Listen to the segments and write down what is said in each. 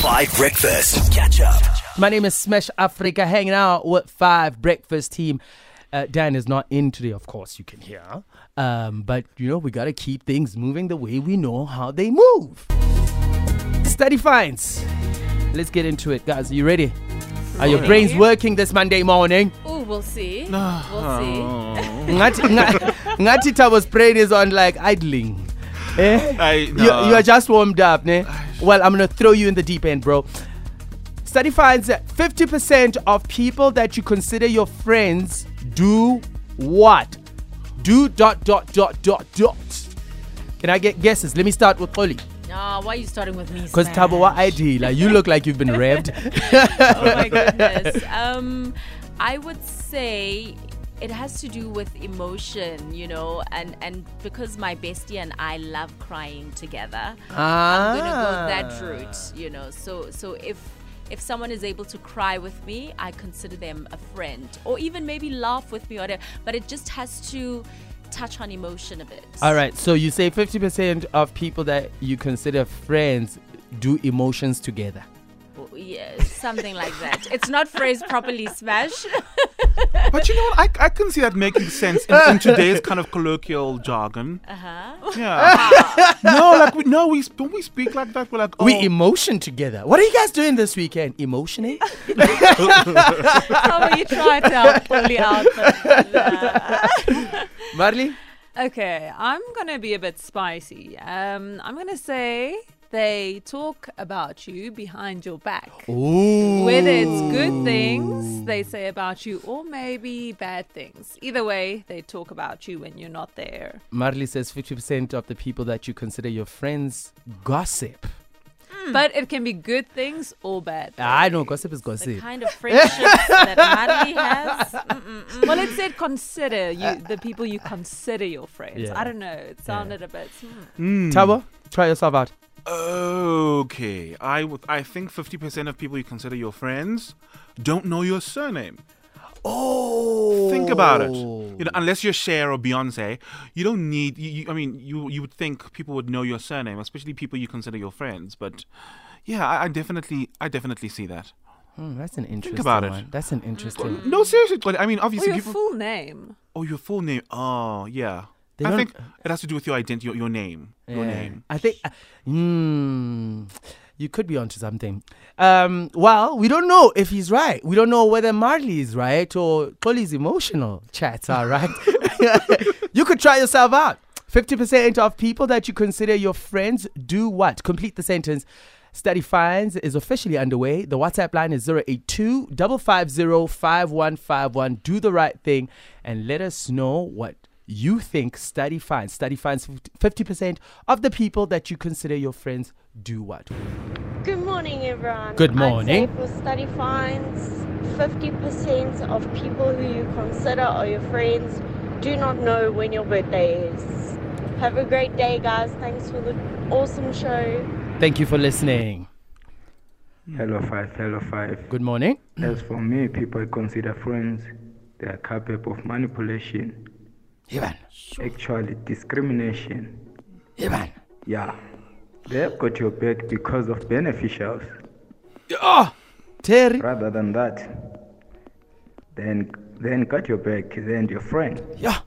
Five Breakfast. Catch up. My name is Smash Afrika, hanging out with Five Breakfast team. Uh, Dan is not in today, of course, you can hear. Um, but, you know, we got to keep things moving the way we know how they move. Study finds. Let's get into it, guys. Are you ready? Are your brains working this Monday morning? Oh, we'll see. We'll see. Ngathi nga- ngathi Tabo's brain is on like idling. Eh? I, you, you are just warmed up, ne? Well, I'm gonna throw you in the deep end, bro. Study finds that 50% of people that you consider your friends do what? Do dot dot dot dot dot. Can I get guesses? Let me start with Oli. Ah, why are you starting with me? Because? Tabo, what I like you look like you've been revved. Oh my goodness. Um, I would say it has to do with emotion, you know, and and because my bestie and I love crying together, I'm gonna go that Ah. route, you know. So so if if someone is able to cry with me, I consider them a friend, or even maybe laugh with me, or whatever. But it just has to touch on emotion a bit. All right, so you say 50% of people that you consider friends do emotions together. Yeah, something like that. It's not phrased properly, Smash. but you know what? I, I can see that making sense in, in today's kind of colloquial jargon. Uh huh. Yeah. no, like we no, we don't we speak like that. We're like oh, We emotion together. What are you guys doing this weekend? Emotioning? How about you try to help Polly out? But, uh, Marley? Okay, I'm gonna be a bit spicy. Um, I'm gonna say they talk about you behind your back. Ooh. Whether it's good things they say about you or maybe bad things. Either way, they talk about you when you're not there. Marley says 50% of the people that you consider your friends gossip. Hmm. But it can be good things or bad. Ah, I know gossip is gossip. the gossip. kind of friendships that Marley has. Mm-mm-mm. Well, it said consider you ah. the people you consider your friends. Yeah. I don't know. It sounded a bit. hmm. Tabo, try yourself out. Okay, I. I think fifty percent of people you consider your friends don't know your surname. Oh. Think about it. You know, unless you're Cher or Beyonce, you don't need. You, you, I mean, you you would think people would know your surname, especially people you consider your friends. But yeah, I, I definitely, I definitely see that. Hmm, that's an interesting Think about it. That's an interesting. No, seriously, but I mean, Or obviously, your people. full name. oh, your full name. Oh, yeah. They I think it has to do with your identity, your, your name, your name. I think. Uh, mm, you could be onto something. Um, well, we don't know if he's right. We don't know whether Marley is right or Toli's emotional chats are right. you could try yourself out. 50% of people that you consider your friends do what? Complete the sentence. Study finds is officially underway. The WhatsApp line is 082 550 5151. Do the right thing and let us know what you think study finds. Study finds 50% of the people that you consider your friends do what? Good morning, everyone. Good morning. I'd say for study finds, 50% of people who you consider are your friends do not know when your birthday is. Have a great day, guys. Thanks for the awesome show. Thank you for listening. Hello five, hello five. Good morning. As for me, people I consider friends, they are capable of manipulation, Ivan. actually discrimination. Ivan. Yeah, they have got your back because of beneficials. Oh, Terry. Rather than that, then then got your back, then your friend. Yeah.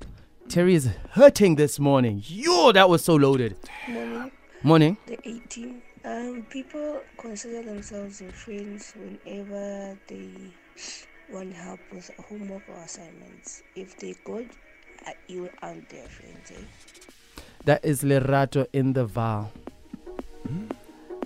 Terry is hurting this morning. Yo, that was so loaded. Morning, Morning. the 18. Um, people consider themselves your friends whenever they want help with homework or assignments. If they're good, uh, you aren't their friends. Eh? That is Lerato in the Vaal.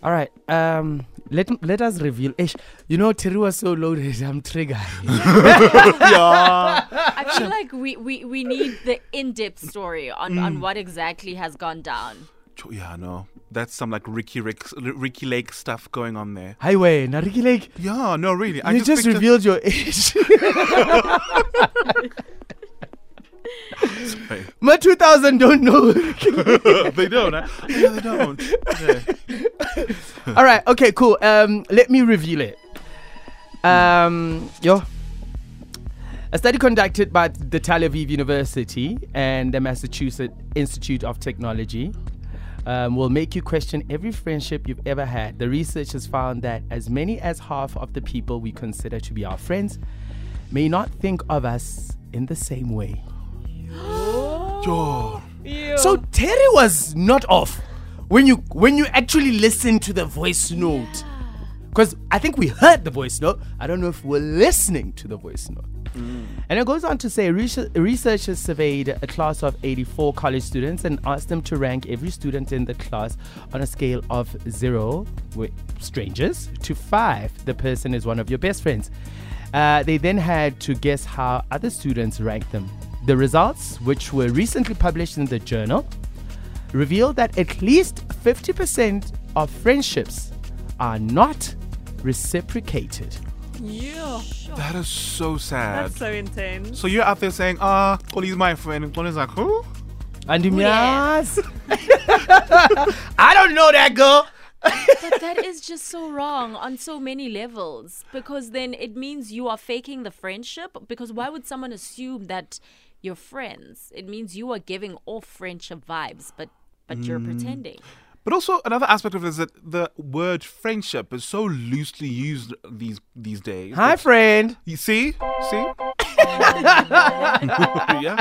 All right. Um. Let let us reveal. Ish, you know Terry was so loaded. I'm triggered. I feel like we, we, we need the in depth story on, Mm. on what exactly has gone down. Yeah, no, that's some like Riky Rick, Ricki Lake stuff going on there. Highway, Nariki Lake. Yeah, no, really. I You just picture- revealed your age. Sorry. My 2000 don't know. they don't. Huh? Yeah, they don't. All right. Okay. Cool. Um. Let me reveal it. Um. Yo. A study conducted by the Tel Aviv University and the Massachusetts Institute of Technology um, will make you question every friendship you've ever had. The research has found that as many as half of the people we consider to be our friends may not think of us in the same way. Yo. So Terry was not off when you when you actually listen to the voice note. Because I think we heard the voice note. I don't know if we're listening to the voice note. And it goes on to say research- researchers surveyed a class of 84 college students and asked them to rank every student in the class on a scale of zero, with strangers, to five. The person is one of your best friends. Uh, they then had to guess how other students ranked them. The results, which were recently published in the journal, reveal that at least 50% of friendships are not reciprocated. Yeah. That is so sad. That's so intense. So you're out there saying, ah, Koli's my friend. And Koli's like, who? And Yeah. yes. I don't know that girl. but that is just so wrong on so many levels because then it means you are faking the friendship because why would someone assume that you're friends it means you are giving off friendship vibes but but you're mm. pretending But also another aspect of it is that the word friendship is so loosely used these these days. Hi, that- friend. You see? See? yeah.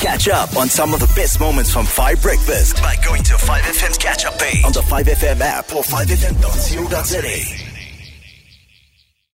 Catch up on some of the best moments from 5 Breakfast by going to 5FM's catch up page on the 5FM app or 5FM.co.za.